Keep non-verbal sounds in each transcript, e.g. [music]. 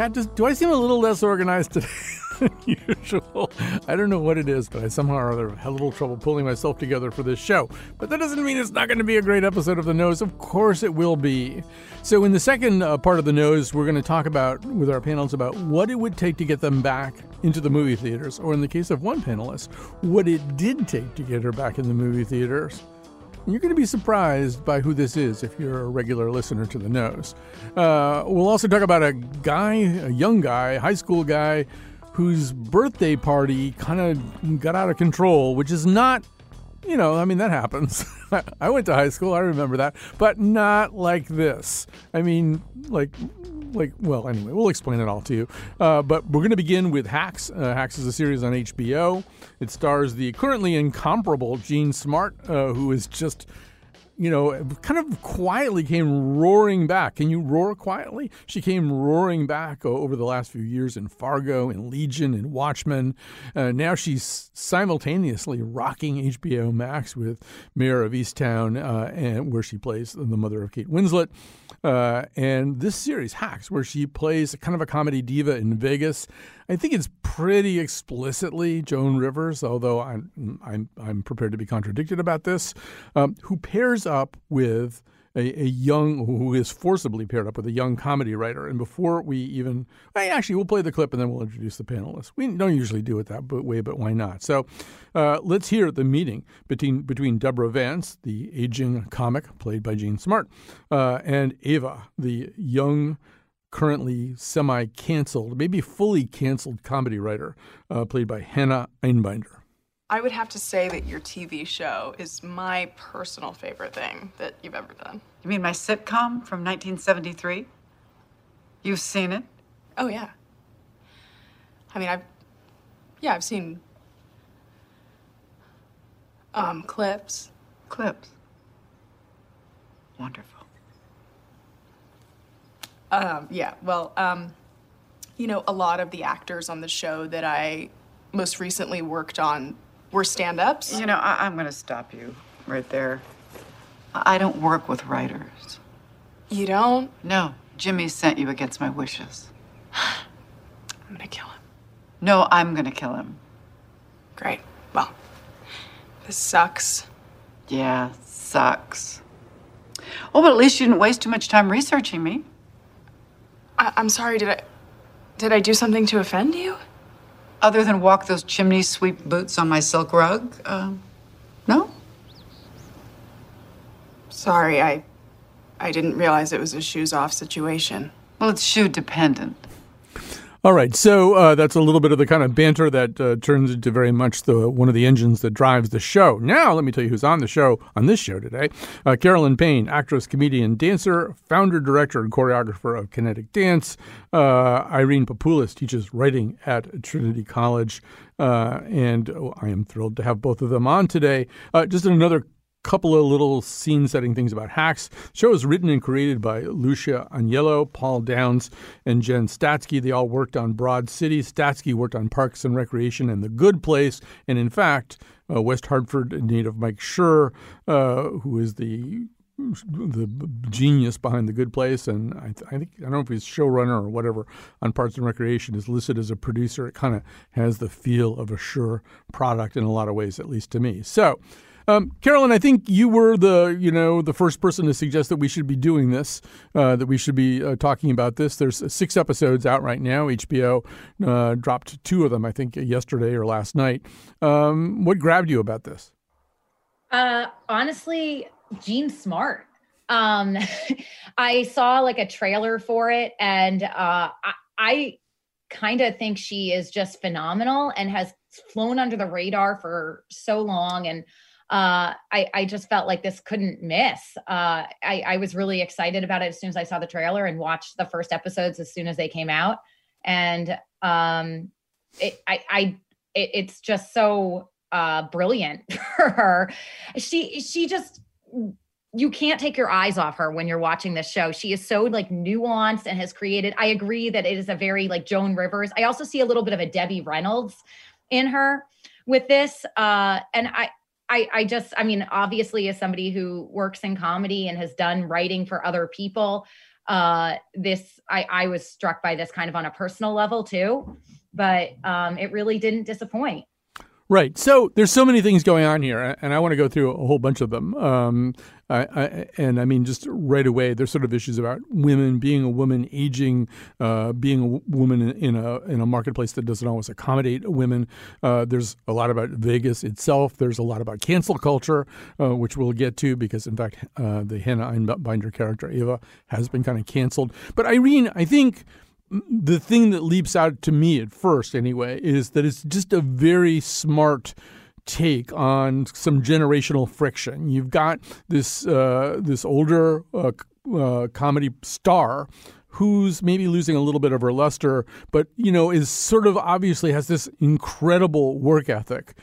Kat, does, do I seem a little less organized today [laughs] than usual? I don't know what it is, but I somehow or other had a little trouble pulling myself together for this show. But that doesn't mean it's not going to be a great episode of The Nose. Of course it will be. So, in the second uh, part of The Nose, we're going to talk about, with our panels, about what it would take to get them back into the movie theaters, or in the case of one panelist, what it did take to get her back in the movie theaters. You're going to be surprised by who this is if you're a regular listener to the nose. Uh, we'll also talk about a guy, a young guy, high school guy, whose birthday party kind of got out of control, which is not, you know, I mean, that happens. [laughs] I went to high school, I remember that, but not like this. I mean, like like well anyway we'll explain it all to you. Uh, but we're going to begin with hacks. Uh, hacks is a series on hbo it stars the currently incomparable Jean smart uh, who is just you know, kind of quietly came roaring back. Can you roar quietly? She came roaring back over the last few years in Fargo, in Legion, in Watchmen. Uh, now she's simultaneously rocking HBO Max with Mare of Easttown, uh, and where she plays the mother of Kate Winslet. Uh, and this series, Hacks, where she plays kind of a comedy diva in Vegas. I think it's pretty explicitly Joan Rivers, although I'm I'm, I'm prepared to be contradicted about this, um, who pairs up with a, a, young who is forcibly paired up with a young comedy writer. And before we even, actually, we'll play the clip and then we'll introduce the panelists. We don't usually do it that way, but why not? So uh, let's hear the meeting between between Deborah Vance, the aging comic played by Jean Smart, uh, and Ava, the young currently semi canceled, maybe fully canceled comedy writer, uh, played by Hannah Einbinder. I would have to say that your TV show is my personal favorite thing that you've ever done. You mean my sitcom from 1973? You've seen it? Oh, yeah. I mean, I've, yeah, I've seen um, clips. Clips? Wonderful. Um, yeah, well, um, you know, a lot of the actors on the show that I most recently worked on were stand ups. You know, I- am going to stop you right there. I don't work with writers. You don't? No. Jimmy sent you against my wishes. [sighs] I'm going to kill him. No, I'm going to kill him. Great. Well, this sucks. Yeah, sucks. Oh, but at least you didn't waste too much time researching me. I- I'm sorry, did I. Did I do something to offend you? Other than walk those chimney sweep boots on my silk rug? Uh, no? Sorry, I. I didn't realize it was a shoes off situation. Well, it's shoe dependent. All right, so uh, that's a little bit of the kind of banter that uh, turns into very much the one of the engines that drives the show. Now, let me tell you who's on the show on this show today: uh, Carolyn Payne, actress, comedian, dancer, founder, director, and choreographer of Kinetic Dance. Uh, Irene Papoulis teaches writing at Trinity College, uh, and oh, I am thrilled to have both of them on today. Uh, just another couple of little scene setting things about hacks. The show was written and created by Lucia Aniello, Paul Downs, and Jen Statsky. They all worked on Broad City. Statsky worked on Parks and Recreation and The Good Place. And in fact, uh, West Hartford native Mike Schur, uh, who is the the genius behind the good place and I, th- I, think I don't know if he's showrunner or whatever on Parks and Recreation is listed as a producer. It kind of has the feel of a Schur product in a lot of ways, at least to me. So um, Carolyn, I think you were the you know the first person to suggest that we should be doing this, uh, that we should be uh, talking about this. There's six episodes out right now. HBO uh, dropped two of them, I think, yesterday or last night. Um, what grabbed you about this? Uh, honestly, Jean Smart. Um, [laughs] I saw like a trailer for it, and uh, I, I kind of think she is just phenomenal and has flown under the radar for so long and uh, I, I just felt like this couldn't miss. Uh, I, I was really excited about it as soon as I saw the trailer and watched the first episodes as soon as they came out. and um, it, I, I, it, it's just so uh, brilliant [laughs] for her. She, she just you can't take your eyes off her when you're watching this show. She is so like nuanced and has created. I agree that it is a very like Joan Rivers. I also see a little bit of a Debbie Reynolds in her with this. Uh, and I, I, I just, I mean, obviously, as somebody who works in comedy and has done writing for other people, uh, this I, I was struck by this kind of on a personal level too. But um, it really didn't disappoint. Right. So there's so many things going on here, and I want to go through a whole bunch of them. Um, I, I, and I mean, just right away, there's sort of issues about women being a woman, aging, uh, being a woman in a in a marketplace that doesn't always accommodate women. Uh, there's a lot about Vegas itself. There's a lot about cancel culture, uh, which we'll get to because, in fact, uh, the Hannah Einbinder character Ava has been kind of canceled. But Irene, I think the thing that leaps out to me at first, anyway, is that it's just a very smart take on some generational friction. You've got this uh, this older uh, uh, comedy star who's maybe losing a little bit of her luster, but you know is sort of obviously has this incredible work ethic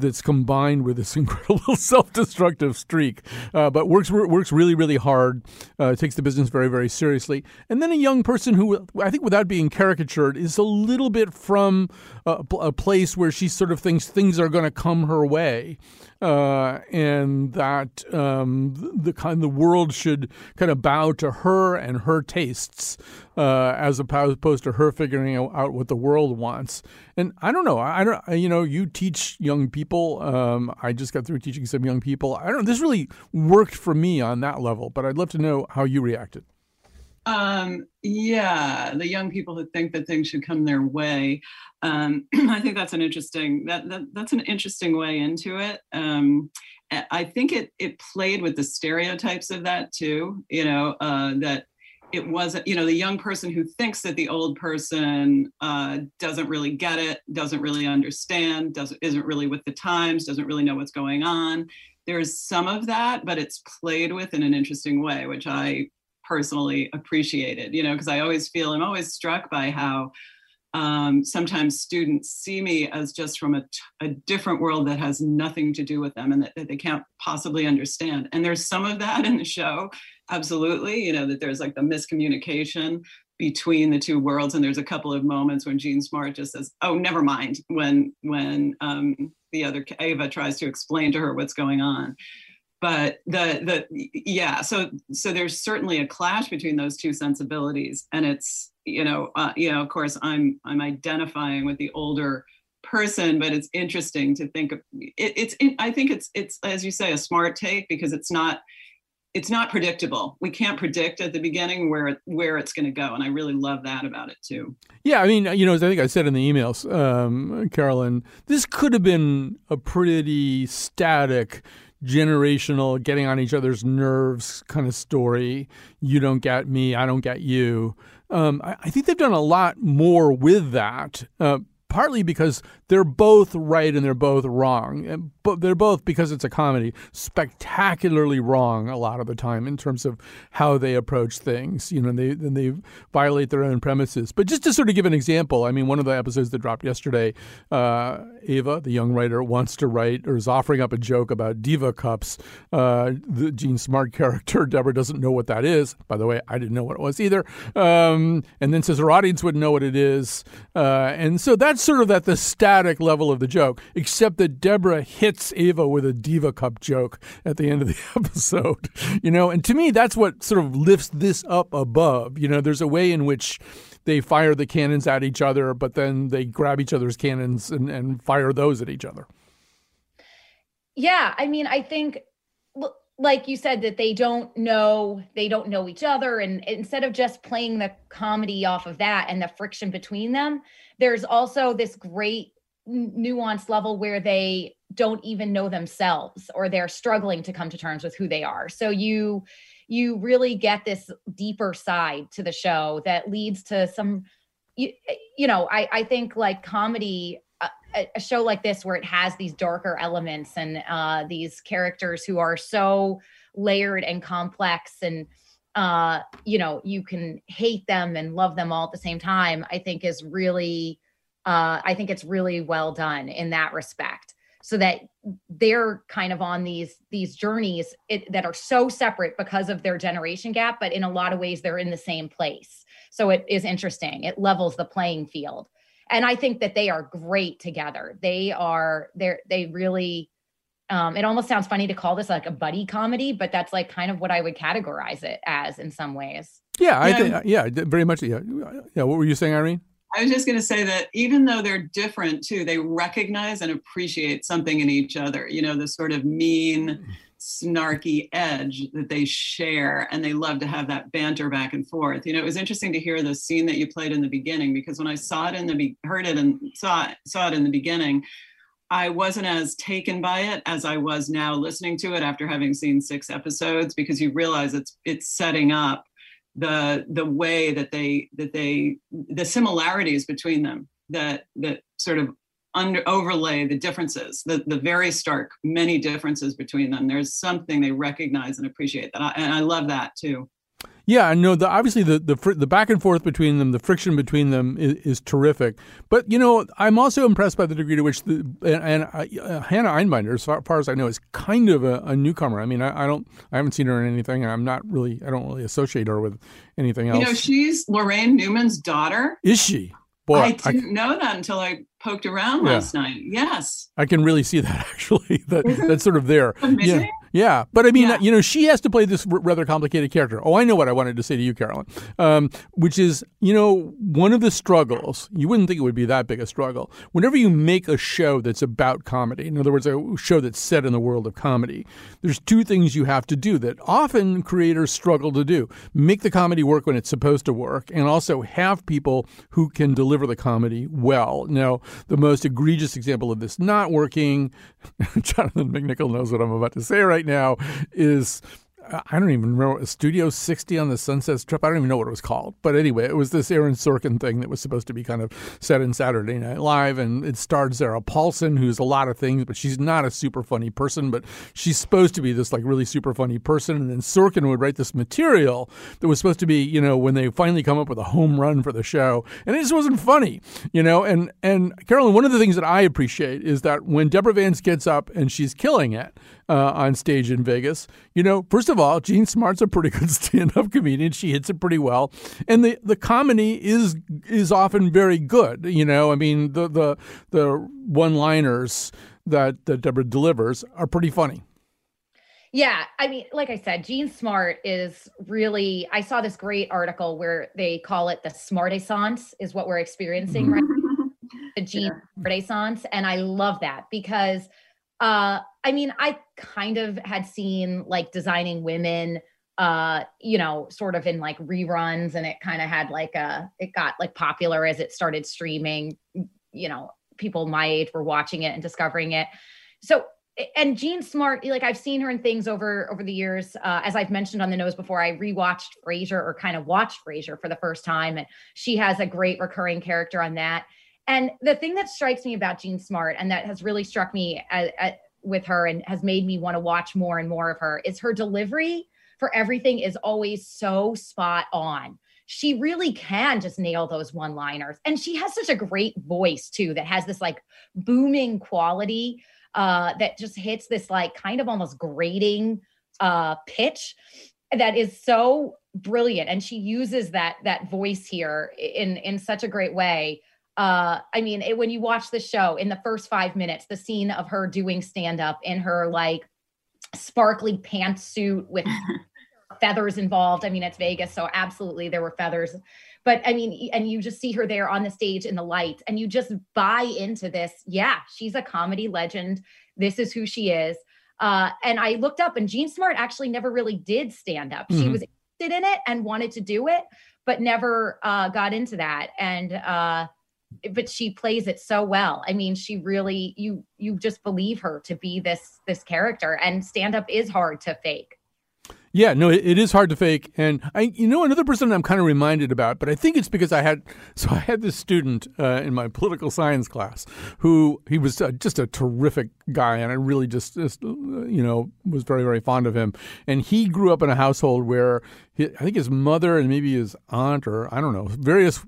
that's combined with this [laughs] incredible self-destructive streak, uh, but works works really really hard, uh, takes the business very very seriously, and then a young person who I think without being caricatured is a little bit from a, a place where she sort of thinks things are going to come her way uh, and that um, the kind the world should kind of bow to her and her tastes uh, as opposed to her figuring out what the world wants. And I don't know. I don't. You know, you teach young people. Um, I just got through teaching some young people. I don't. This really worked for me on that level. But I'd love to know how you reacted. Um, yeah, the young people who think that things should come their way. Um, [clears throat] I think that's an interesting that, that that's an interesting way into it. Um, I think it it played with the stereotypes of that too. You know uh, that it wasn't you know the young person who thinks that the old person uh, doesn't really get it, doesn't really understand, doesn't isn't really with the times, doesn't really know what's going on. There's some of that, but it's played with in an interesting way, which I personally appreciated, you know, because I always feel I'm always struck by how um, sometimes students see me as just from a, a, different world that has nothing to do with them and that, that, they can't possibly understand. And there's some of that [laughs] in the show, absolutely, you know, that there's like the miscommunication between the two worlds. And there's a couple of moments when Jean Smart just says, oh, never mind, when, when um, the other Ava tries to explain to her what's going on but the the yeah so so there's certainly a clash between those two sensibilities and it's you know uh, you know of course i'm i'm identifying with the older person but it's interesting to think of it, it's it, i think it's it's as you say a smart take because it's not it's not predictable we can't predict at the beginning where where it's going to go and i really love that about it too yeah i mean you know as i think i said in the emails um, carolyn this could have been a pretty static generational, getting on each other's nerves kind of story. You don't get me, I don't get you. Um, I, I, think they've done a lot more with that. Uh, partly because they're both right and they're both wrong. But they're both, because it's a comedy, spectacularly wrong a lot of the time in terms of how they approach things. You know, they then they violate their own premises. But just to sort of give an example, I mean, one of the episodes that dropped yesterday, uh, Ava, the young writer, wants to write or is offering up a joke about diva cups. Uh, the Jean Smart character, [laughs] Deborah, doesn't know what that is. By the way, I didn't know what it was either. Um, and then says her audience wouldn't know what it is. Uh, and so that's sort of at the static level of the joke, except that Deborah hits Ava with a Diva Cup joke at the end of the [laughs] episode. You know, and to me, that's what sort of lifts this up above. You know, there's a way in which they fire the cannons at each other, but then they grab each other's cannons and, and fire those at each other. Yeah, I mean, I think like you said that they don't know they don't know each other and instead of just playing the comedy off of that and the friction between them there's also this great nuanced level where they don't even know themselves or they're struggling to come to terms with who they are. So you you really get this deeper side to the show that leads to some you, you know i i think like comedy a, a show like this where it has these darker elements and uh these characters who are so layered and complex and uh, you know, you can hate them and love them all at the same time, I think is really, uh, I think it's really well done in that respect. So that they're kind of on these these journeys it, that are so separate because of their generation gap, but in a lot of ways they're in the same place. So it is interesting. It levels the playing field, and I think that they are great together. They are they're they really um, it almost sounds funny to call this like a buddy comedy, but that's like kind of what I would categorize it as in some ways. Yeah, I think yeah, very much. Yeah, yeah. What were you saying, Irene? I was just going to say that even though they're different too, they recognize and appreciate something in each other. You know, the sort of mean, snarky edge that they share, and they love to have that banter back and forth. You know, it was interesting to hear the scene that you played in the beginning because when I saw it in the be- heard it and saw it, saw it in the beginning, I wasn't as taken by it as I was now listening to it after having seen six episodes because you realize it's it's setting up the the way that they that they the similarities between them that that sort of under overlay the differences the the very stark many differences between them there's something they recognize and appreciate that I, and I love that too yeah, I know. The, obviously, the, the the back and forth between them, the friction between them is, is terrific. But you know, I'm also impressed by the degree to which the and, and uh, Hannah Einbinder, as far, as I know, is kind of a, a newcomer. I mean, I, I, don't, I haven't seen her in anything, and I'm not really, I don't really associate her with anything else. You know, she's Laraine Newman's daughter. Is she? Boy, I didn't I, know that until I poked around yeah. last night. Yes, I can really see that [laughs] actually. That mm-hmm. that's sort of there. Amazing. Yeah. Yeah, but I mean, yeah. you know, she has to play this r- rather complicated character. Oh, I know what I wanted to say to you, Carolyn, um, which is, you know, one of the struggles. You wouldn't think it would be that big a struggle. Whenever you make a show that's about comedy, in other words, a show that's set in the world of comedy, there's two things you have to do that often creators struggle to do: make the comedy work when it's supposed to work, and also have people who can deliver the comedy well. Now, the most egregious example of this not working, [laughs] Jonathan McNicol knows what I'm about to say right now is I don't even remember Studio 60 on the Sunset Strip. I don't even know what it was called. But anyway, it was this Aaron Sorkin thing that was supposed to be kind of set in Saturday Night Live. And it starred Sarah Paulson, who's a lot of things, but she's not a super funny person. But she's supposed to be this like really super funny person. And then Sorkin would write this material that was supposed to be, you know, when they finally come up with a home run for the show. And it just wasn't funny, you know. And, and Carolyn, one of the things that I appreciate is that when Deborah Vance gets up and she's killing it, uh, on stage in Vegas. You know, first of all, Jean Smart's a pretty [laughs] good stand-up comedian. She hits it pretty well, and the the comedy is is often very good. You know, I mean the the the one-liners that that Deborah delivers are pretty funny. Yeah, I mean, like I said, Jean Smart is really. I saw this great article where they call it the Smartaissance is what we're experiencing right. [laughs] the Jean yeah. and I love that because uh, I mean, I kind of had seen like designing women, uh, you know, sort of in like reruns, and it kind of had like a, it got like popular as it started streaming. You know, people my age were watching it and discovering it. So, and Jean Smart, like I've seen her in things over over the years. Uh, as I've mentioned on the nose before, I rewatched Frasier or kind of watched Frasier for the first time, and she has a great recurring character on that. And the thing that strikes me about Jean Smart, and that has really struck me at, at, with her and has made me want to watch more and more of her, is her delivery for everything is always so spot on. She really can just nail those one liners. And she has such a great voice, too, that has this like booming quality uh, that just hits this like kind of almost grating uh, pitch that is so brilliant and she uses that that voice here in in such a great way uh i mean it, when you watch the show in the first five minutes the scene of her doing stand up in her like sparkly pantsuit with [laughs] feathers involved i mean it's vegas so absolutely there were feathers. But i mean and you just see her there on the stage in the lights and you just buy into this. Yeah she's a comedy legend. This is who she is. Uh and i looked up and jean smart actually never really did stand up mm-hmm. she was interested in it and wanted to do it but never uh got into that. And uh but she plays it so well. I mean, she really you you just believe her to be this this character and stand up is hard to fake. Yeah, no, it, it is hard to fake. And I, you know, another person I'm kind of reminded about, but I think it's because I had, [laughs] so I had this student uh, in my political science class who he was uh, just a terrific guy, and I really just, just, you know, was very, very fond of him. And he grew up in a household where I think his mother and maybe his aunt or I don't know, various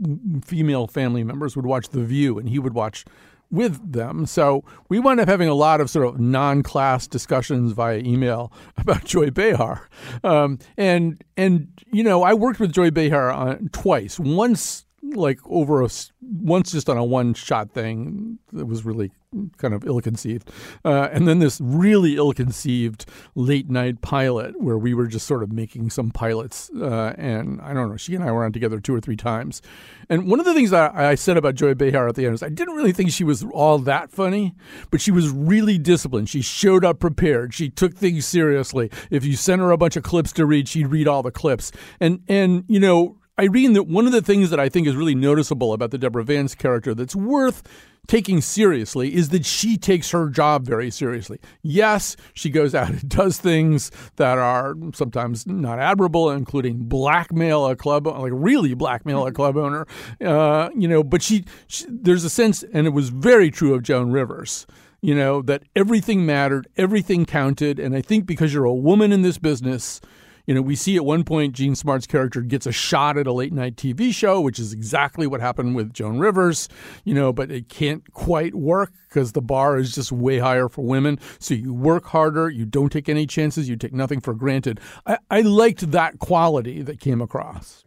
female family members would watch The View, and he would watch with them. So we wound up having a lot of sort of non-class discussions via email [laughs] about Joy Behar, um, and and you know I worked with Joy Behar on, twice. Once like over a once just on a one shot thing that was really kind of ill conceived, uh, and then this really ill conceived late night pilot where we were just sort of making some pilots, uh, and I don't know, she and I were on together two or three times, and one of the things that I said about Joy Behar at the end is I didn't really think she was all that funny, but she was really disciplined. She showed up prepared. She took things seriously. If you sent her a bunch of clips to read, she'd read all the clips, and and you know Irene, that one of the things that I think is really noticeable about the Deborah Vance character that's worth taking seriously is that she takes her job very seriously. Yes, she goes out and [laughs] does things that are sometimes not admirable, including blackmail a club, like really blackmail a club owner. Uh, you know, but she, she, there's a sense, and it was very true of Joan Rivers. You know that everything mattered, everything counted, and I think because you're a woman in this business, you know, we see at one point Jean Smart's character gets a shot at a late night TV show, which is exactly what happened with Joan Rivers, you know, but it can't quite work because the bar is just way higher for women. So you work harder, you don't take any chances, you take nothing for granted. I, I liked that quality that came across.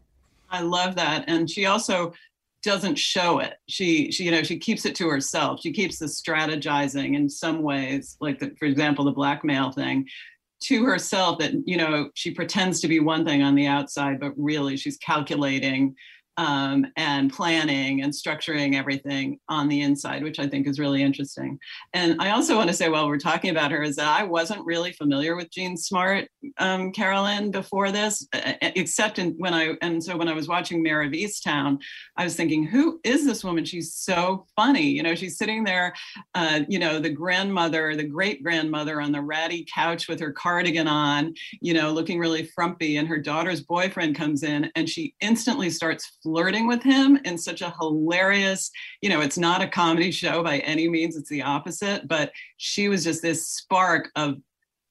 I love that. And she also doesn't show it. She, she, you know, she keeps it to herself. She keeps the strategizing in some ways, like the, for example, the blackmail thing to herself that you know she pretends to be one thing on the outside but really she's calculating um, and planning and structuring everything on the inside, which I think is really interesting. And I also want to say, while we're talking about her, is that I wasn't really familiar with Jean Smart, um, Carolyn, before this, except in, when I and so when I was watching Mare of Easttown, I was thinking, who is this woman? She's so funny. You know, she's sitting there, uh, you know, the grandmother, the great grandmother on the ratty couch with her cardigan on, you know, looking really frumpy, and her daughter's boyfriend comes in, and she instantly starts flirting with him in such a hilarious, you know, it's not a comedy show by any means, it's the opposite, but she was just this spark of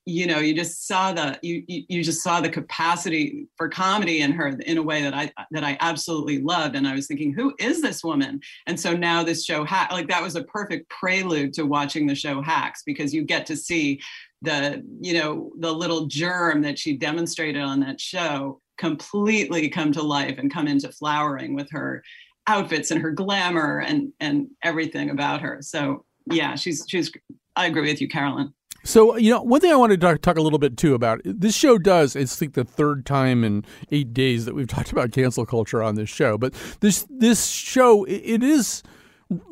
you know you just saw the you you just saw the capacity for comedy in her in a way that i that i absolutely loved and i was thinking who is this woman? And so now this show ha- like that was a perfect prelude to watching the show hacks because you get to see the you know the little germ that she demonstrated on that show completely come to life and come into flowering with her outfits and her glamour and and everything about her. So yeah, she's she's. I agree with you, Carolyn. So you know, one thing I wanted to talk, talk, a little bit too about this show does. It's like the third time in eight days that we've [laughs] talked about cancel culture on this show, but this this show it is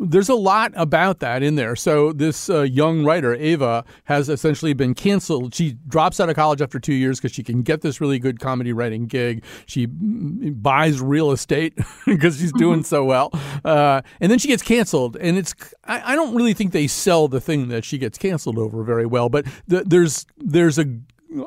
there's a lot about that in there. So this uh, young writer, Ava, has essentially been canceled. She drops out of college after two years because she can get this really good comedy writing gig. She buys real estate [laughs] because she's doing so well, uh, and then she gets canceled. And it's I, I, don't really think they sell the thing that she gets canceled over very well. But the, there's there's a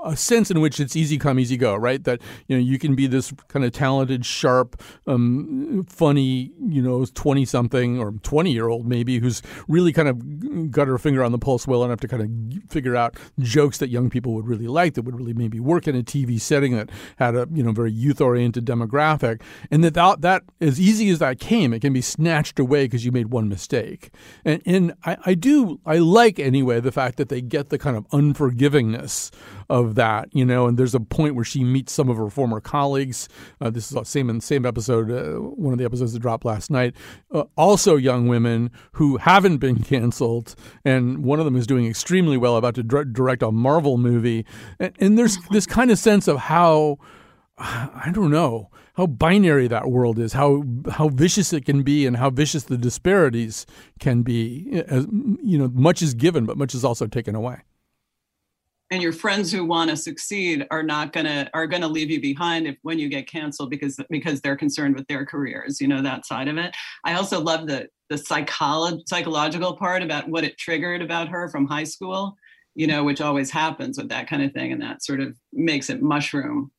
a sense in which it's easy come, easy go, right? That you know you can be this kind of talented, sharp, um, funny, you know, twenty something or twenty year old maybe who's really kind of got her finger on the pulse well enough to kind of figure out jokes that young people would really like, that would really maybe work in a TV setting that had a you know very youth oriented demographic, and that, that that as easy as that came, it can be snatched away because you made one mistake. And and I, I do I like anyway the fact that they get the kind of unforgivingness of that, you know. And there's a point where she meets some of her former colleagues. Uh, this is the same in the same episode, uh, one of the episodes that dropped last night. Uh, also, young women who haven't been [laughs] canceled, and one of them is doing extremely well, about to direct a Marvel movie. And, and there's [laughs] this kind of sense of how [sighs] I don't know how binary that world is, how how vicious it can be, and how vicious the disparities can be. As you know, much is given, but much is also taken away and your friends who want to succeed are not gonna are gonna leave you behind if when you get canceled because because they're concerned with their careers you know that side of it i also love the the psycholo- psychological part about what it triggered about her from high school you know, which always happens with that kind of thing. And that sort of makes it mushroom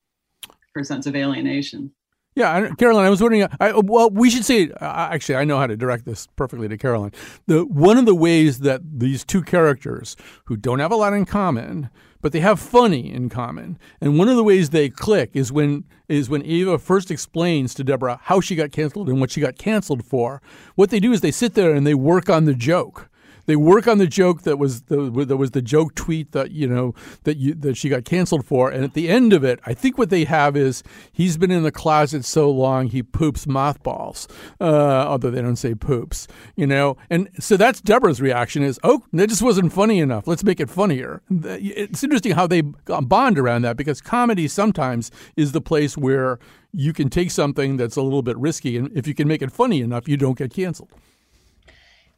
her sense of alienation. Yeah, I, Caroline, I was wondering. I, well, we should say. Uh, actually, I know how to direct this perfectly to Caroline. The one of the ways that these two characters, who don't have a lot in common, but they have funny in common, and one of the ways they click is when is when Eva first explains to Deborah how she got canceled and what she got canceled for. What they do is they sit there and they work on the joke they work on the joke that was the that was the joke tweet that you know that you that she got canceled for, and at the end of it, I think what they have is he's been in the closet so long he poops mothballs. Uh, although they don't say poops, you know, and so that's Deborah's reaction is, oh, that just wasn't funny enough. Let's make it funnier. It's interesting how they bond around that because comedy sometimes is the place where you can take something that's a little bit risky, and if you can make it funny enough, you don't get canceled.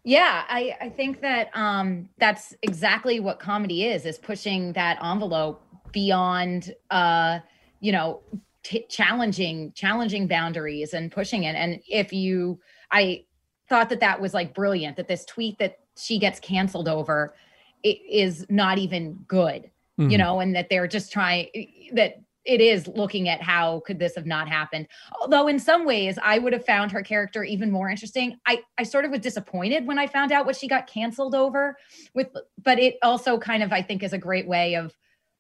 Yeah, I, I think that um, that's exactly what comedy is, is pushing that envelope beyond, uh, you know, t- challenging, challenging boundaries and pushing it. And if you, I thought that that was like brilliant, that this tweet that she gets canceled over it is not even good, mm-hmm. you know, and that they're just trying, that it is looking at how could this have not happened although in some ways i would have found her character even more interesting i i sort of was disappointed when i found out what she got canceled over with but it also kind of i think is a great way of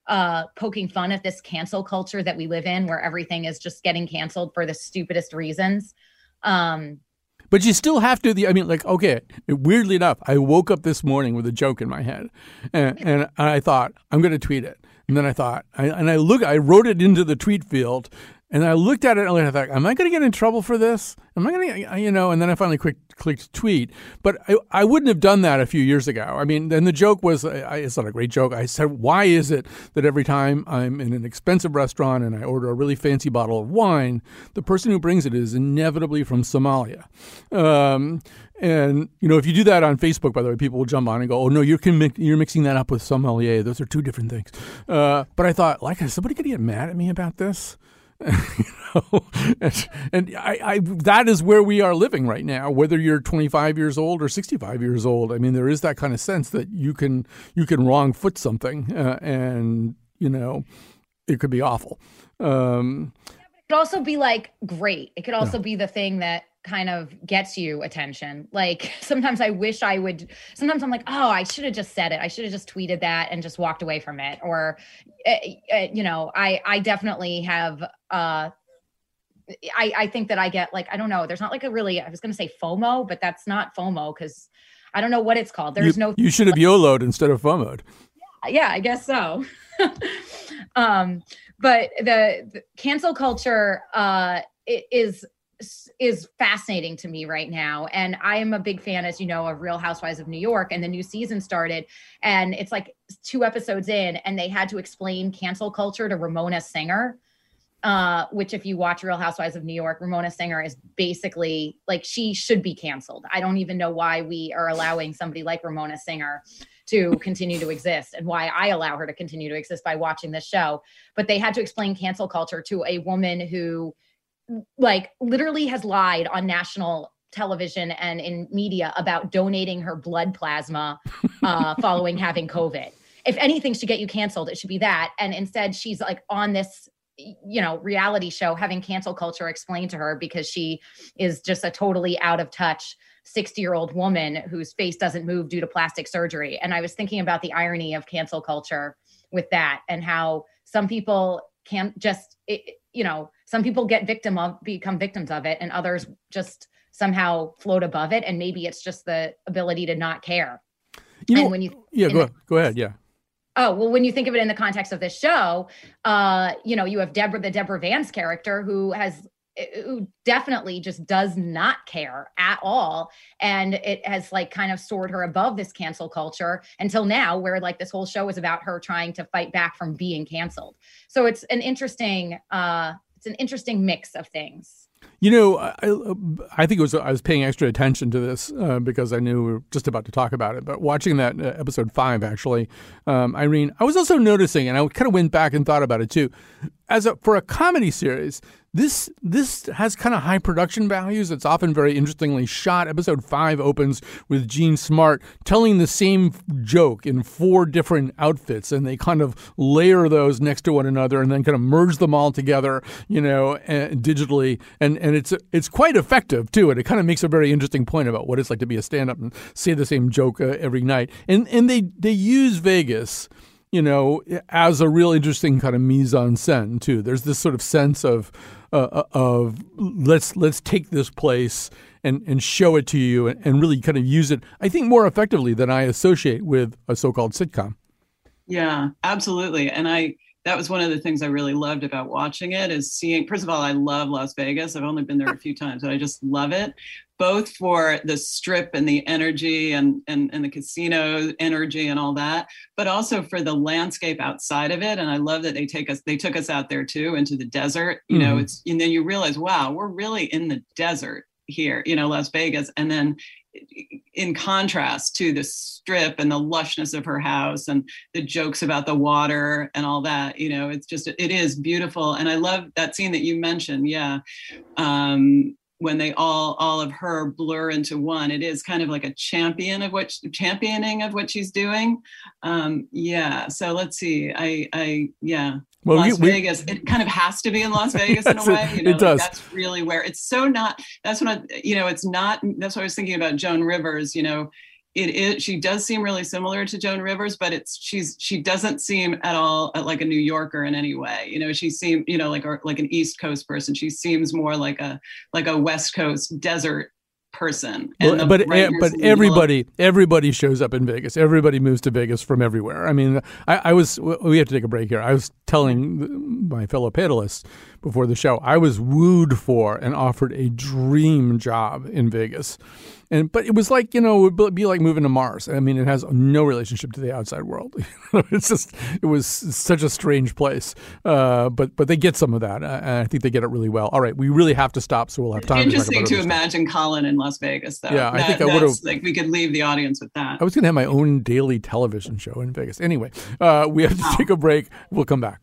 uh poking fun at this cancel culture that we live in where everything is just getting canceled for the stupidest reasons um but you still have to. The I mean, like, okay. Weirdly enough, I woke up this morning with a joke in my head, and, and I thought I'm going to tweet it. And then I thought, I, and I look, I wrote it into the tweet field, and I looked at it and I thought, am I going to get in trouble for this? Am I going to, you know? And then I finally clicked, clicked tweet. But I, I wouldn't have done that a few years ago. I mean, and the joke was, I, it's not a great joke. I said, why is it that every time I'm in an expensive restaurant and I order a really fancy bottle of wine, the person who brings it is inevitably from Somalia? Um, and you know, if you do that on Facebook, by the way, people will jump on and go, "Oh no, you're you're mixing that up with sommelier. Those are two different things." Uh, but I thought, like, is somebody going to get mad at me about this? [laughs] you know, and, and I, I, that is where we are living right now. Whether you're 25 years old or 65 years old, I mean, there is that kind of sense that you can you can wrong foot something, uh, and you know, it could be awful. Um, it could also be like great. It could also yeah. be the thing that kind of gets you attention. Like [laughs] sometimes I wish I would, sometimes I'm like, oh, I should have just said it. I should have just tweeted that and just walked away from it. Or, uh, uh, you know, I, I definitely have, uh, I, I think that I get like, I don't know, there's not like a really, I was going to say FOMO, but that's not FOMO because I don't know what it's called. There's you, no, you should have YOLO'd instead of FOMO'd. Yeah, yeah I guess so. [laughs] um, but the, the cancel culture, uh, is is fascinating to me right now. And I am a big fan, as you know, of Real Housewives of New York. And the new season started, and it's like two episodes in, and they had to explain cancel culture to Ramona Singer. Uh, which, if you watch Real Housewives of New York, Ramona Singer is basically like she should be canceled. I don't even know why we are allowing somebody like Ramona Singer to continue to exist and why I allow her to continue to exist by watching this show. But they had to explain cancel culture to a woman who like literally has lied on national television and in media about donating her blood plasma uh, [laughs] following having COVID. If anything should get you canceled, it should be that. And instead, she's like on this, you know, reality show having cancel culture explained to her because she is just a totally out of touch 60 year old woman whose face doesn't move due to plastic surgery. And I was thinking about the irony of cancel culture with that and how some people can't just, it, you know, some people get victim of become victims of it and others just somehow float above it. And maybe it's just the ability to not care. You know, and when you yeah go, the, go ahead yeah. Oh well when you think of it in the context of this show uh you know you have deborah the deborah vance character who has who definitely just does not care at all and it has like kind of soared her above this cancel culture until now where like this whole show is about her trying to fight back from being canceled so it's an interesting uh it's an interesting mix of things. You know, I, I think it was I was paying extra attention to this uh, because I knew we were just about to talk about it. But watching that uh, episode five, actually, um, Irene, I was also noticing, and I kind of went back and thought about it too. As a, for a comedy series, this this has kind of high production values. It's often very interestingly shot. Episode five opens with Jean Smart telling the same joke in four different outfits, and they kind of layer those next to one another, and then kind of merge them all together, you know, digitally, and and it's it's quite effective too. And it kind of makes a very interesting point about what it's like to be a stand-up and say the same joke uh, every night. And and they they use Vegas you know, as a real interesting kind of mise en scène too. There's this sort of sense of uh, uh, of let's let's take this place and and show it to you and, and really kind of use it. I think more effectively than I associate with a so-called sitcom. Yeah, absolutely. And I that was one of the things I really loved about watching it is seeing first of all, I love Las Vegas. I've only been there a few times, but I just love it. Both for the strip and the energy and, and, and the casino energy and all that, but also for the landscape outside of it. And I love that they take us, they took us out there too into the desert. You mm-hmm. know, it's and then you realize, wow, we're really in the desert here, you know, Las Vegas. And then in contrast to the strip and the lushness of her house and the jokes about the water and all that you know it's just it is beautiful. And i love that scene that you mentioned. Yeah. Um when they all all of her blur into one it is kind of like a champion of what championing of what she's doing. Um yeah. So let's see. I i yeah well, Las we, Vegas. We, it kind of has to be in Las Vegas in a [laughs] way. You know, it does. That's really where it's so not. That's what I, you know. It's not. That's what I was thinking about Joan Rivers. You know, it is. She does seem really similar to Joan Rivers, but it's she's she doesn't seem at all uh, like a New Yorker in any way. You know, she seems you know like like an East Coast person. She seems more like a like a West Coast desert person. Well, but eh, but everybody everybody shows up in Vegas. Everybody moves to Vegas from everywhere. I mean, I, I, was we have to take a break here. I was telling my fellow panelists before the show I was wooed for and offered a dream job in Vegas. And but it was like you know it would be like moving to Mars. I mean, it has no relationship to the outside world. [laughs] it's just it was such a strange place. Uh, but but they get some of that, uh, and I think they get it really well. All right, we really have to stop, so we'll have time. Interesting to, to imagine stuff. Colin in Las Vegas, though. Yeah, that, I think I would have. Like we could leave the audience with that. I was going to have my own daily television show in Vegas. Anyway, uh, we have to wow. take a break. We'll come back.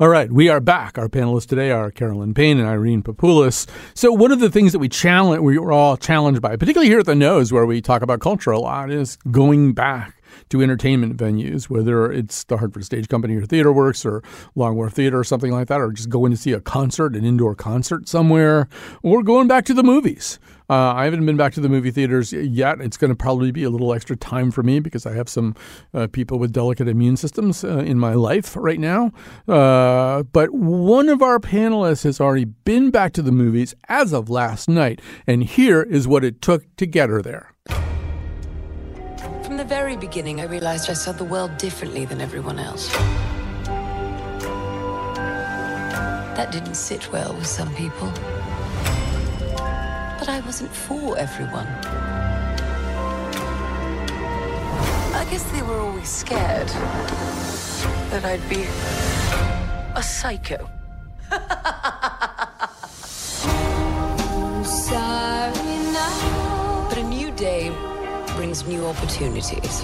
All right, we are back. Our panelists today are Carolyn Payne and Irene Papoulis. So one of the things that we challenge, we were all challenged by, particularly here at the Nose, where we talk about culture a lot, is going back to entertainment venues, whether it's the Hartford Stage Company or Theater Works or Long Wharf Theater or something like that, or just going to see a concert, an indoor concert somewhere, or going back to the movies. Uh, I haven't been back to the movie theaters yet. It's going to probably be a little extra time for me because I have some uh, people with delicate immune systems uh, in my life right now. Uh, but one of our panelists has already been back to the movies as of last night, and here is what it took to get her there. From the very beginning, I realized I saw the world differently than everyone else. That didn't sit well with some people. But I wasn't for everyone. I guess they were always scared that I'd be a psycho. [laughs] but a new day brings new opportunities.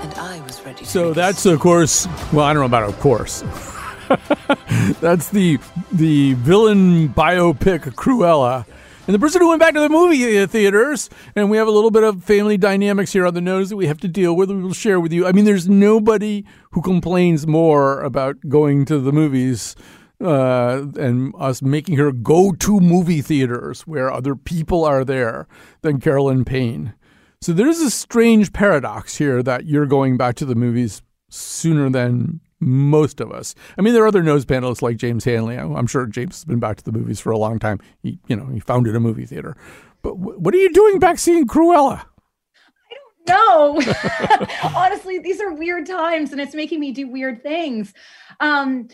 And I was ready to So that's of course. Well, I don't know about of course. [laughs] that's the the villain biopic Cruella, and the person who went back to the movie theaters. And we have a little bit of family dynamics here on the nose that we have to deal with. We will share with you. I mean, there's nobody who complains more about going to the movies. Uh, and us making her go to movie theaters where other people are there than Carolyn Payne. So there's a strange paradox here that you're going back to the movies sooner than most of us. I mean, there are other nose panelists like James Hanley. I'm sure James has been back to the movies for a long time. He, you know, he founded a movie theater. But what are you doing back seeing Cruella? No, [laughs] honestly, these are weird times, and it's making me do weird things. Um,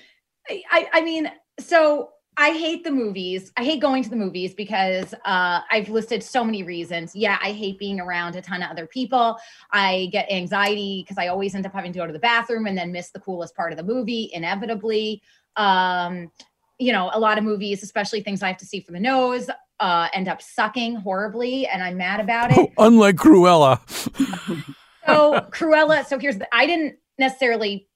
I, I mean, so I hate the movies. I hate going to the movies because uh, I've listed so many reasons. Yeah, I hate being around a ton of other people. I get anxiety because I always end up having to go to the bathroom and then miss the coolest part of the movie, inevitably. Um, you know, a lot of movies, especially things I have to see from the nose, uh, end up sucking horribly, and I'm mad about it. [laughs] Unlike Cruella. [laughs] so Cruella. So here's the. I didn't necessarily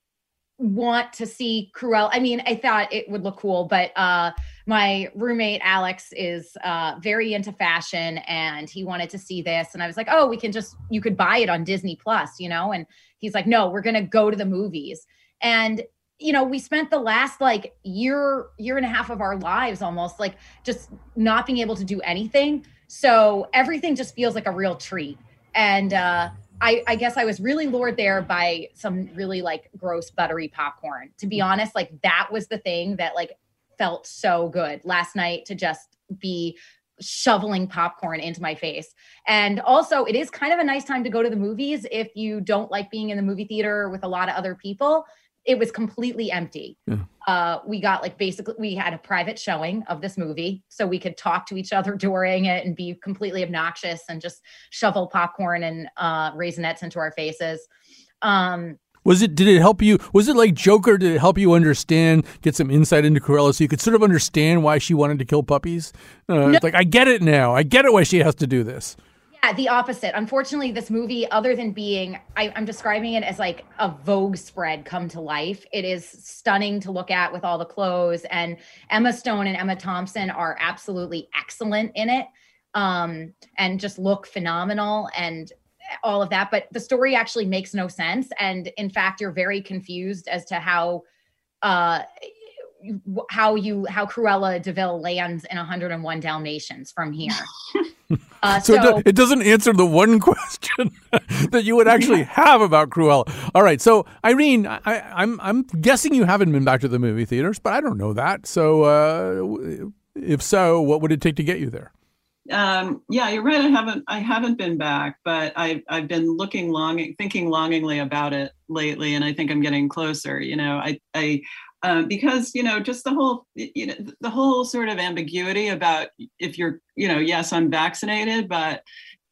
want to see Cruella. I mean, I thought it would look cool, but uh, my roommate Alex is uh, very into fashion, and he wanted to see this, and I was like, oh, we can just you could buy it on Disney Plus, you know, and he's like, no, we're gonna go to the movies, and you know we spent the last like year year and a half of our lives almost like just not being able to do anything. So everything just feels like a real treat. And uh I, I guess I was really lured there by some really like gross buttery popcorn. To be honest, like that was the thing that like felt so good last night to just be shoveling popcorn into my face. And also, it is kind of a nice time to go to the movies if you don't like being in the movie theater with a lot of other people. It was completely empty. Yeah. Uh, we got like basically, we had a private showing of this movie so we could talk to each other [laughs] during it and be completely obnoxious and just shovel popcorn and uh, raisinets into our faces. Um, Was it? Did it help you? Was it like Joker? Did it help you understand, get some insight into Cruella, so you could sort of understand why she wanted to kill puppies? Uh, It's like I get it now. I get it why she has to do this. The opposite. Unfortunately, this movie, other than being, I, I'm describing it as like a Vogue spread come to life. It is stunning to look at with all the clothes, and Emma Stone and Emma Thompson are absolutely excellent in it, um, and just look phenomenal and all of that. But the story actually makes no sense, and in fact, you're very confused as to how. Uh, how you how Cruella de Vil lands in 101 Dalmatians from here. [laughs] Uh, So, so, it, do- it doesn't answer the one [laughs] question [laughs] that you would actually have about Cruella. All right, so Irene, I, I'm I'm guessing you haven't been back to the movie theaters, but I don't know that. So, uh, if so, what would it take to get you there? um, yeah, you're right. I haven't I haven't been back, but I've I've been looking longing, thinking longingly about it lately, and I think I'm getting closer. You know, I I um, because you know just the whole you know the whole sort of ambiguity about if you're you know yes I'm vaccinated, but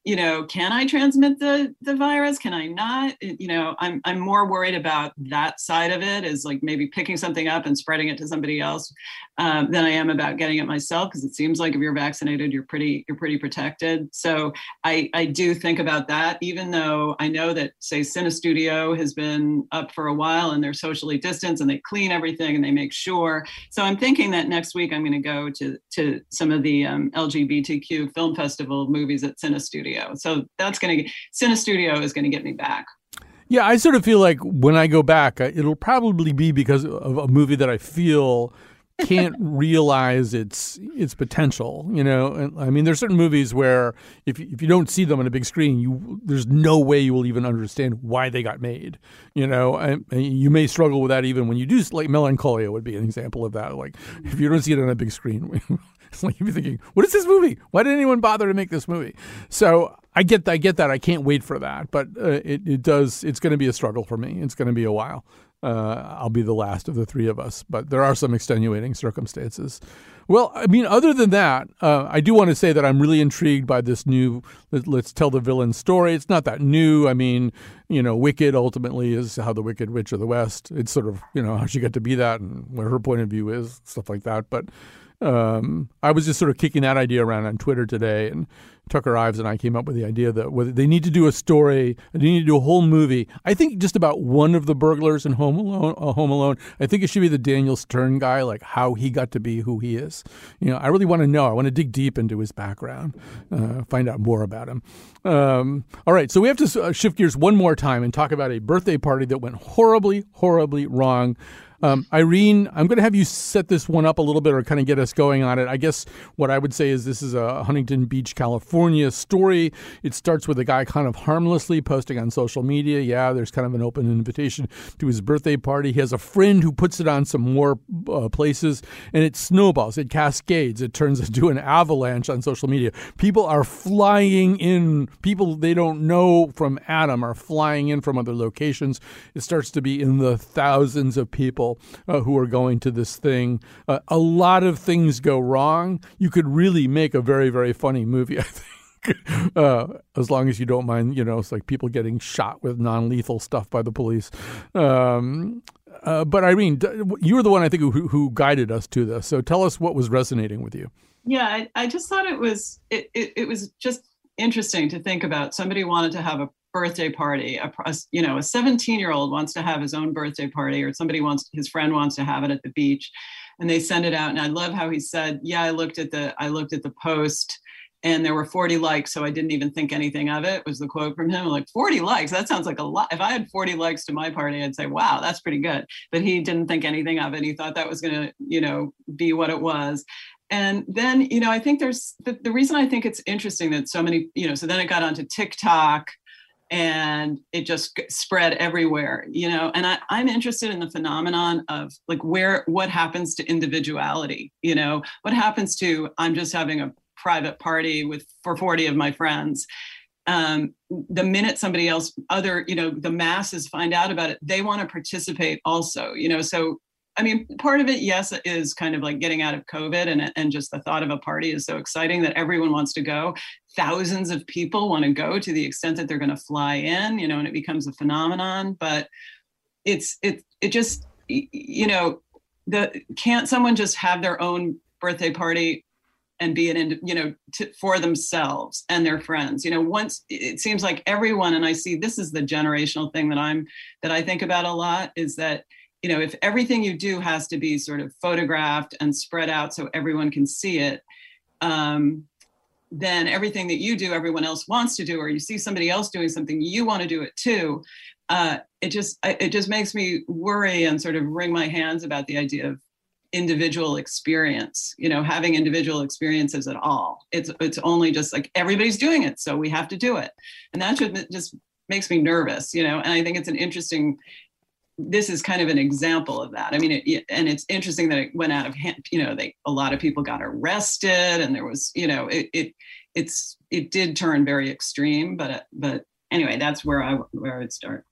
you know can I transmit the the virus? Can I not? You know I'm I'm more worried about that side of it is like maybe picking something up and spreading it to somebody else um, than I am about getting it myself because it seems like if you're vaccinated, you're pretty you're pretty protected. So I I do think about that, even though I know that say Cinestudio has been up for a while and they're socially distanced and they clean everything and they make sure. So I'm thinking that next week I'm going to go to to some of the um, LGBTQ film festival movies at Cinestudio. So that's going to Cinestudio is going to get me back. Yeah, I sort of feel like when I go back, it'll probably be because of a movie that I feel can't [laughs] realize its its potential. You know, and I mean, there's certain movies where if you- if you don't see them on a big screen, you there's no way you will even understand why they got made. You know, and, and you may struggle with that even when you do. Like Melancholia would be an example of that. Like if you don't see it on a big screen. [laughs] [laughs] Like you'd be thinking, "What is this movie? Why did anyone bother to make this movie?" So I get, I get that. I can't wait for that, but uh, it, it does. It's going to be a struggle for me. It's going to be a while. uh, I'll be the last of the three of us. But there are some extenuating circumstances. Well, I mean, other than that, uh, I do want to say that I'm really intrigued by this new let, us tell the villain story. It's not that new. I mean, you know, Wicked ultimately is how the Wicked Witch of the West. It's sort of, you know, how she got to be that and what her point of view is, stuff like that. But um, I was just sort of kicking that idea around on Twitter today, and Tucker Ives and I came up with the idea that whether they need to do a story, they need to do a whole movie. I think just about one of the burglars in Home Alone. Uh, Home Alone. I think it should be the Daniel Stern guy, like how he got to be who he is. You know, I really want to know. I want to dig deep into his background, uh, find out more about him. Um, all right, so we have to uh, shift gears one more time and talk about a birthday party that went horribly, horribly wrong. Um, Irene, I'm going to have you set this one up a little bit or kind of get us going on it. I guess what I would say is this is a Huntington Beach, California story. It starts with a guy kind of harmlessly posting on social media. Yeah, there's kind of an open invitation to his birthday party. He has a friend who puts it on some more uh, places and it snowballs, it cascades, it turns [laughs] into an avalanche on social media. People are flying in, people they don't know from Adam are flying in from other locations. It starts to be in the thousands of people uh, who are going to this thing. Uh, a lot of things go wrong. You could really make a very, very funny movie, [laughs] I think. [laughs] Uh, as long as you don't mind, you know, it's like people getting shot with non-lethal stuff by the police. Um, uh, but Irene, you were the one I think who, who, guided us to this. So tell us what was resonating with you. Yeah, I, I just thought it was it, it, it was just interesting to think about. Somebody wanted to have a birthday party a, you know a 17 year old wants to have his own birthday party or somebody wants his friend wants to have it at the beach and they send it out and i love how he said yeah i looked at the i looked at the post and there were 40 likes so i didn't even think anything of it was the quote from him. Like 40 likes? That sounds like a lot. If i had 40 likes to my party i'd say wow that's pretty good. But he didn't think anything of it he thought that was going to you know be what it was. And then you know i think there's the, the reason i think it's interesting that so many you know so then it got onto tiktok and it just spread everywhere you know? And I, i'm interested in the phenomenon of like where what happens to individuality you know? What happens to i'm just having a private party with for 40 of my friends um, the minute somebody else other you know the masses find out about it they want to participate also you know so I mean, part of it, yes, is kind of like getting out of COVID and, and just the thought of a party is so exciting that everyone wants to go. Thousands of people want to go to the extent that they're going to fly in, you know, and it becomes a phenomenon. But it's, it, it just, you know, the can't someone just have their own birthday party and be an you know for themselves and their friends you know once it seems like everyone and i see this is the generational thing that i'm that i think about a lot is that you know, if everything you do has to be sort of photographed and spread out so everyone can see it, um, then everything that you do, everyone else wants to do, or you see somebody else doing something, you want to do it too. Uh, it just it just makes me worry and sort of wring my hands about the idea of individual experience you know having individual experiences at all it's it's only just like everybody's doing it so we have to do it and that just, just makes me nervous you know and i think it's an interesting this is kind of an example of that. I mean, it, and it's interesting that it went out of hand. You know, they a lot of people got arrested, and there was, you know, it it it's it did turn very extreme. But but anyway, that's where I where I would start.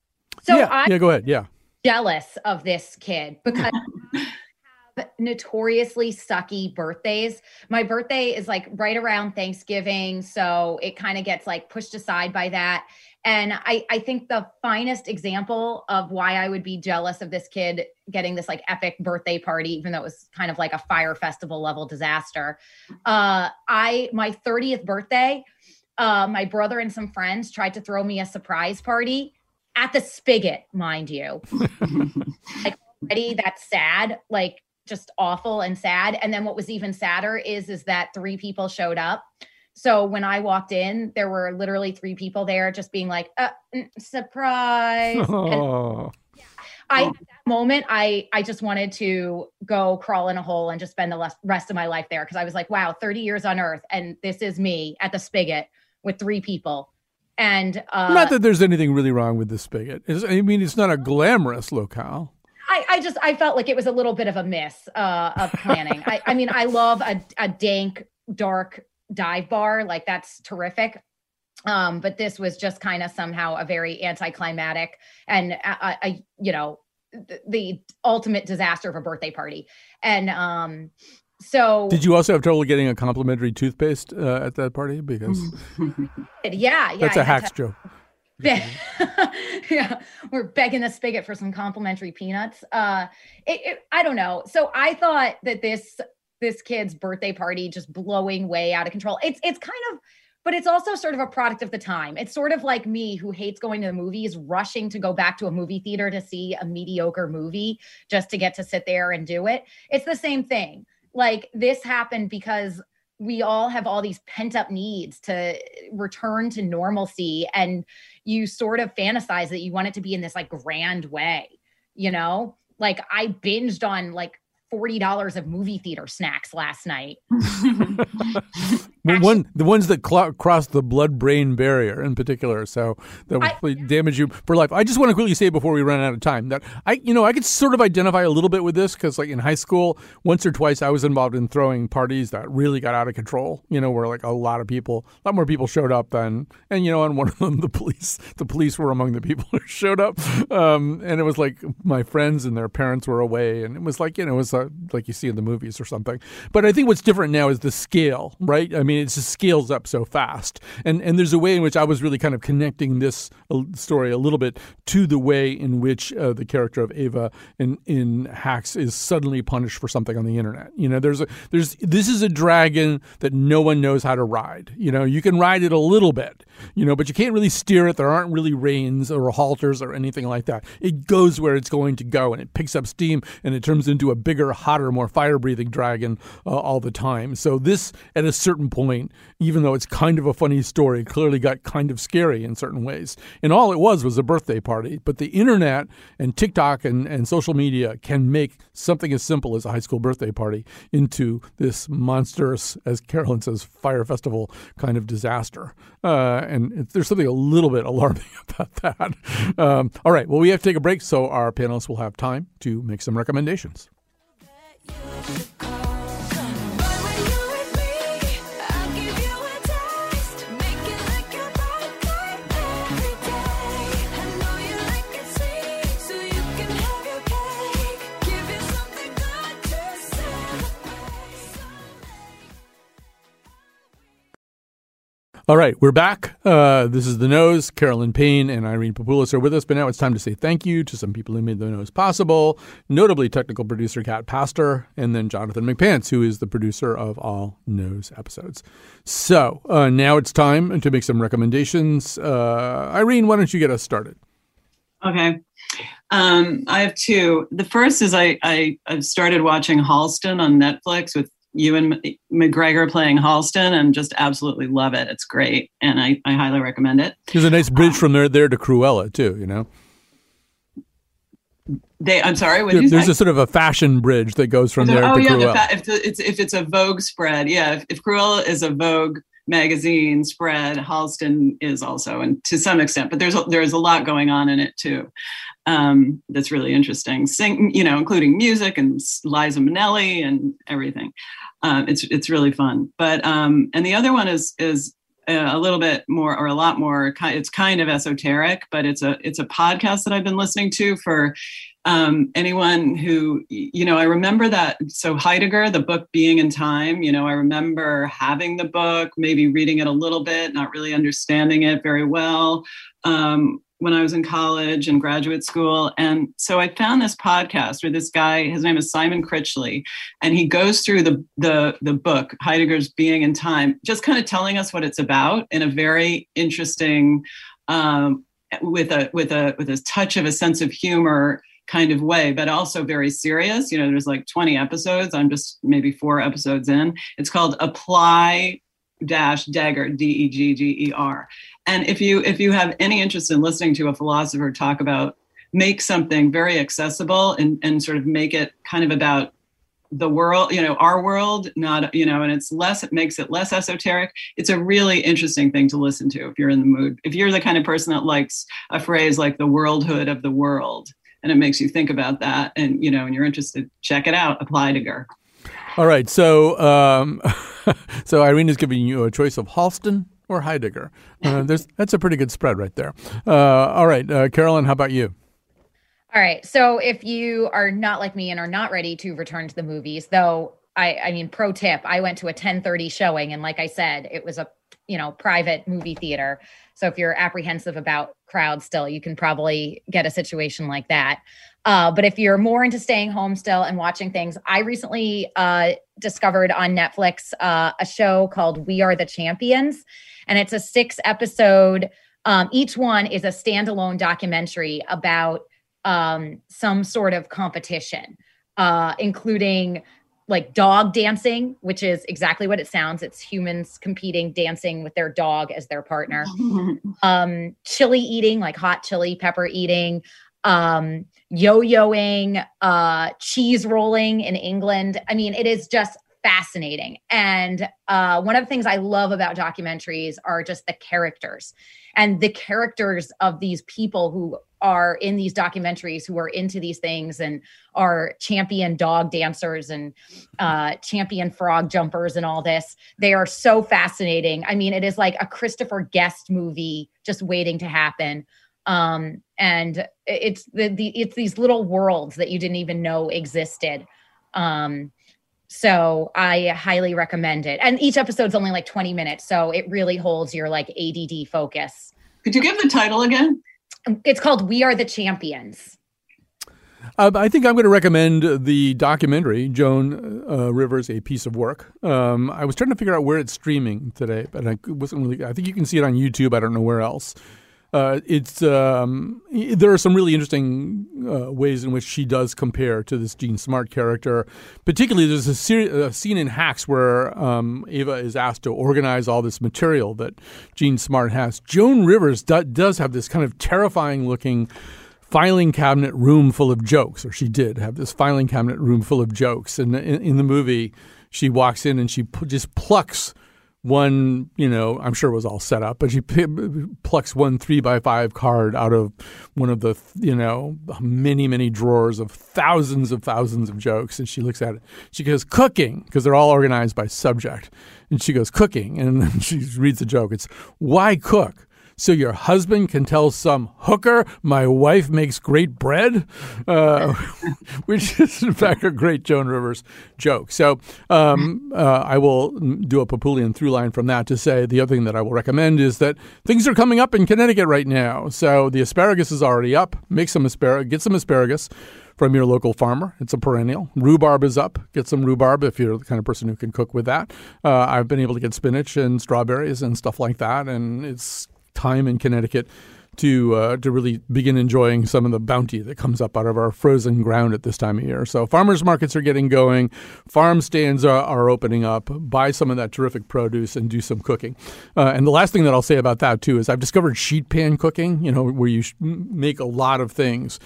So yeah, I yeah, go ahead. Yeah, jealous of this kid because. [laughs] notoriously sucky birthdays. My birthday is like right around Thanksgiving, so it kind of gets like pushed aside by that. And I, I think the finest example of why I would be jealous of this kid getting this like epic birthday party, even though it was kind of like a Fyre Festival level disaster. Uh, I, my 30th birthday, uh, my brother and some friends tried to throw me a surprise party at the spigot, mind you. [laughs] like already that's sad, like just awful and sad. And then what was even sadder is, is that three people showed up so when I walked in, there were literally three people there just being like, uh, surprise. [laughs] Oh. I at that moment I I just wanted to go crawl in a hole and just spend the rest of my life there because I was like, wow, 30 years on earth and this is me at the spigot with three people. And uh, not that there's anything really wrong with the spigot. It's, I mean, it's not a glamorous locale. I, I just I felt like it was a little bit of a miss uh, of planning. I, I mean, I love a, a dank, dark dive bar. Like that's terrific. Um, but this was just kind of somehow a very anticlimactic and I, I, you know, the, the ultimate disaster of a birthday party. And um, so Did you also have trouble getting a complimentary toothpaste uh, at that party? Because [laughs] yeah, yeah, that's I a hacks to- joke. [laughs] yeah, we're begging the spigot for some complimentary peanuts. Uh, it, it, I don't know. So I thought that this this kid's birthday party just blowing way out of control. It's it's kind of, but it's also sort of a product of the time. It's sort of like me who hates going to the movies, rushing to go back to a movie theater to see a mediocre movie just to get to sit there and do it. It's the same thing. Like this happened because we all have all these pent up needs to return to normalcy and you sort of fantasize that you want it to be in this like grand way you know? Like i binged on like $40 of movie theater snacks last night [laughs] [laughs] Well, one the ones that cl- cross the blood brain barrier in particular, so that will damage you for life. I just want to quickly say before we run out of time that I, you know, I could sort of identify a little bit with this because, like in high school, once or twice I was involved in throwing parties that really got out of control. You know, where like a lot of people, a lot more people showed up than, and you know, on one of them, [laughs] the police, the police were among the people [laughs] who showed up, um, and it was like my friends and their parents were away, and it was like you know, it was uh, like you see in the movies or something. But I think what's different now is the scale, right? I mean, it just scales up so fast, and and there's a way in which I was really kind of connecting this uh, story a little bit to the way in which uh, the character of Ava in in Hacks is suddenly punished for something on the internet. You know, there's a there's this is a dragon that no one knows how to ride. You know, you can ride it a little bit, you know, but you can't really steer it. There aren't really reins or halters or anything like that. It goes where it's going to go, and it picks up steam, and it turns into a bigger, hotter, more fire breathing dragon uh, all the time. So this, at a certain point, even though it's kind of a funny story, clearly got kind of scary in certain ways. And all it was was a birthday party. But the internet and TikTok and, and social media can make something as simple as a high school birthday party into this monstrous, as Carolyn says, Fyre Festival kind of disaster. Uh, and it, there's something a little bit alarming [laughs] about that. Um, all right. Well, we have to take a break, so our panelists will have time to make some recommendations. All right, we're back. Uh, this is The Nose. Carolyn Payne and Irene Papoulis are with us, but now it's time to say thank you to some people who made The Nose possible, notably technical producer Kat Pastor, and then Jonathan McPants, who is the producer of all Nose episodes. So uh, now it's time to make some recommendations. Uh, Irene, why don't you get us started? Okay. Um, I have two. The first is I, I I've started watching Halston on Netflix with Ewan M- McGregor playing Halston and just absolutely love it. It's great, and I, I highly recommend it. There's a nice bridge from there there to Cruella too. You know, They, I'm sorry, There- you there's a sort of a fashion bridge that goes from there oh to yeah, Cruella. fa- if, the, it's, if it's a Vogue spread, yeah. If, if Cruella is a Vogue magazine spread, Halston is also, and to some extent, but there's a, there's a lot going on in it too. Um, that's really interesting. Sing, you know, including music and Liza Minnelli and everything. Um, it's it's really fun. But um, and the other one is is uh, a little bit more or a lot more. It's kind of esoteric, but it's a it's a podcast that I've been listening to for um, anyone who you know. I remember that. So Heidegger, the book Being in Time. You know, I remember having the book, maybe reading it a little bit, not really understanding it very well. Um, when I was in college and graduate school. And so I found this podcast where this guy, his name is Simon Critchley, and he goes through the the the book, Heidegger's Being in Time, just kind of telling us what it's about in a very interesting um, with a with a with a touch of a sense of humor kind of way, but also very serious. You know, there's like 20 episodes. I'm just maybe four episodes in. It's called Apply dash dagger d-e-g-g-e-r and if you if you have any interest in listening to a philosopher talk about make something very accessible and and sort of make it kind of about the world you know our world not you know and it's less it makes it less esoteric it's a really interesting thing to listen to if you're in the mood if you're the kind of person that likes a phrase like the worldhood of the world and it makes you think about that and you know and you're interested check it out apply to. All right, so um, [laughs] so Irene is giving you a choice of Halston or Heidegger. Uh, that's a pretty good spread right there. Uh, all right, uh, Carolyn, how about you? All right. So if you are not like me and are not ready to return to the movies, though, I, I mean, pro tip, I went to a 1030 showing. And like I said, it was a, you know, private movie theater. So if you're apprehensive about crowds still, you can probably get a situation like that. Uh, but if you're more into staying home still and watching things, I recently uh, discovered on Netflix uh, a show called We Are the Champions. And it's a six episode, um, each one is a standalone documentary about um, some sort of competition, uh, including like dog dancing, which is exactly what it sounds. It's humans competing, dancing with their dog as their partner. [laughs] um, chili eating, like hot chili pepper eating, um, yo-yoing, uh, cheese rolling in England. I mean, it is just fascinating. And uh, one of the things I love about documentaries are just the characters and the characters of these people who are in these documentaries who are into these things and are champion dog dancers and uh, champion frog jumpers and all this. They are so fascinating. I mean, it is like a Christopher Guest movie just waiting to happen. Um, and it's the, the it's these little worlds that you didn't even know existed. Um, so I highly recommend it. And each episode's only like 20 minutes, so it really holds your like ADD focus. Could you give the title again? It's called We Are the Champions. Uh, I think I'm going to recommend the documentary Joan uh, Rivers, a piece of work. Um, I was trying to figure out where it's streaming today, but I wasn't really. I think you can see it on YouTube. I don't know where else. Uh, it's um, there are some really interesting uh, ways in which she does compare to this Jean Smart character. Particularly, there's a, ser- a scene in Hacks where um, Ava is asked to organize all this material that Jean Smart has. Joan Rivers do- does have this kind of terrifying looking filing cabinet room full of jokes, or she did have this filing cabinet room full of jokes. And in, in the movie, she walks in and she p- just plucks one, you know, I'm sure it was all set up, but she p- plucks one three by five card out of one of the, you know, many, many drawers of thousands of thousands of jokes. And she looks at it. She goes, cooking, because they're all organized by subject. And she goes, cooking. And [laughs] she reads the joke. It's why cook? So your husband can tell some hooker my wife makes great bread, uh, [laughs] which is in fact a great Joan Rivers joke. So um, uh, I will do a Papoulian through line from that to say the other thing that I will recommend is that things are coming up in Connecticut right now. So the asparagus is already up. Make some asparagus, get some asparagus from your local farmer. It's a perennial. Rhubarb is up. Get some rhubarb if you're the kind of person who can cook with that. Uh, I've been able to get spinach and strawberries and stuff like that, and it's time in Connecticut to uh, to really begin enjoying some of the bounty that comes up out of our frozen ground at this time of year. So farmers markets are getting going, farm stands are, are opening up. Buy some of that terrific produce and do some cooking. Uh, and the last thing that I'll say about that too is I've discovered sheet pan cooking. You know where you make a lot of things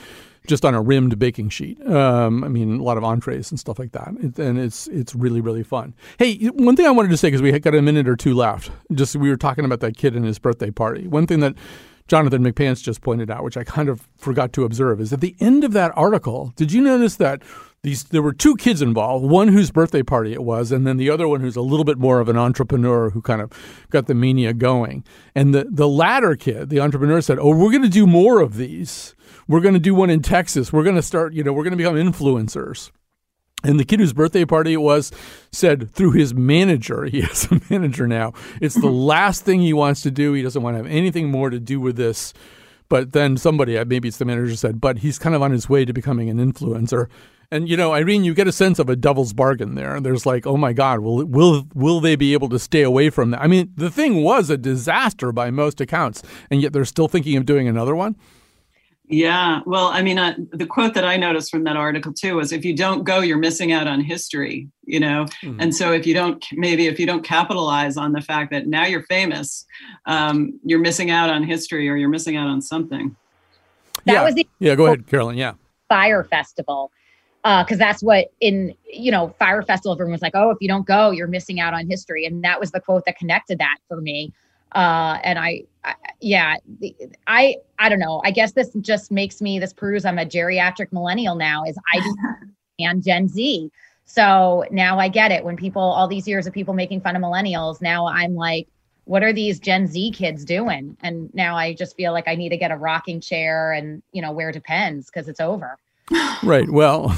just on a rimmed baking sheet. Um, I mean, a lot of entrees and stuff like that, and it's it's really really fun. Hey, one thing I wanted to say because we got a minute or two left. Just we were talking about that kid and his birthday party. One thing that Jonathan McPants just pointed out, which I kind of forgot to observe, is at the end of that article. Did you notice that these there were two kids involved, one whose birthday party it was, and then the other one who's a little bit more of an entrepreneur who kind of got the mania going. And the the latter kid, the entrepreneur, said, "Oh, we're going to do more of these." We're going to do one in Texas. We're going to start, you know, we're going to become influencers. And the kid whose birthday party it was said through his manager, [laughs] he has a manager now, it's the [laughs] last thing he wants to do. He doesn't want to have anything more to do with this. But then somebody, uh, maybe it's the manager, said, but he's kind of on his way to becoming an influencer. And you know, Irene, you get a sense of a devil's bargain there. There's like, oh my God, will will will they be able to stay away from that? I mean, the thing was a disaster by most accounts, and yet they're still thinking of doing another one. Yeah, well, I mean, uh, the quote that I noticed from that article too was, "If you don't go, you're missing out on history." You know, mm-hmm. and so if you don't, maybe if you don't capitalize on the fact that now you're famous, um, you're missing out on history, or you're missing out on something. That yeah. was the yeah. Go ahead, Carolyn. Yeah, Fyre Festival, because uh, that's what in you know Fyre Festival, everyone was like, "Oh, if you don't go, you're missing out on history," and that was the quote that connected that for me. Uh, and I, I yeah, the, I, I don't know. I guess this just makes me, this proves I'm a geriatric millennial now is I do [laughs] and Gen Z. So now I get it when people, all these years of people making fun of millennials, now I'm like, what are these Gen Z kids doing? And now I just feel like I need to get a rocking chair and, you know, wear Depends because it's over. [sighs] Right. Well,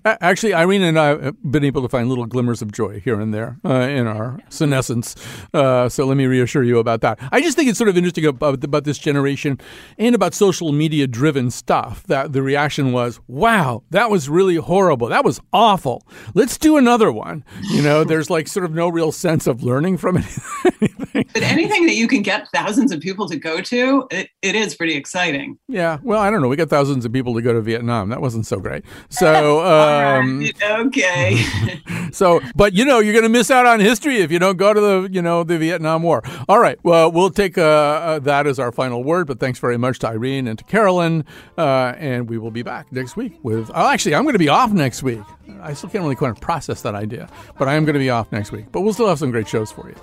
[laughs] Actually, Irene and I have been able to find little glimmers of joy here and there uh, in our senescence. Uh, so let me reassure you about that. I just think it's sort of interesting about, about this generation and about social media driven stuff that the reaction was, wow, that was really horrible. That was awful. Let's do another one. You know, there's like sort of no real sense of learning from [laughs] [laughs] But anything that you can get thousands of people to go to, it, it is pretty exciting. Yeah. Well, I don't know. We got thousands of people to go to Vietnam. That wasn't so great. [laughs] So, um, okay. [laughs] so, but you know, you're going to miss out on history if you don't go to the, you know, the Vietnam War. All right. Well, we'll take uh, uh, that as our final word. But thanks very much to Irene and to Carolyn, uh, and we will be back next week with. Oh, actually, I'm going to be off next week. I still can't really kind of process that idea, but I am going to be off next week. But we'll still have some great shows for you.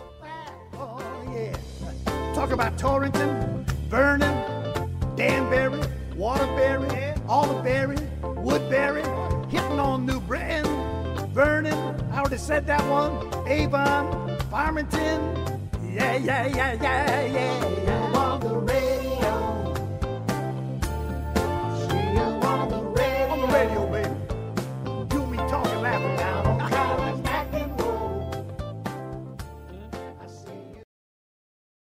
Talk about Torrington, Vernon, Danbury, Waterbury, Alderberry, Woodbury, hitting on New Britain, Vernon, I already said that one, Avon, Farmington, yeah, yeah, yeah, yeah, yeah, yeah,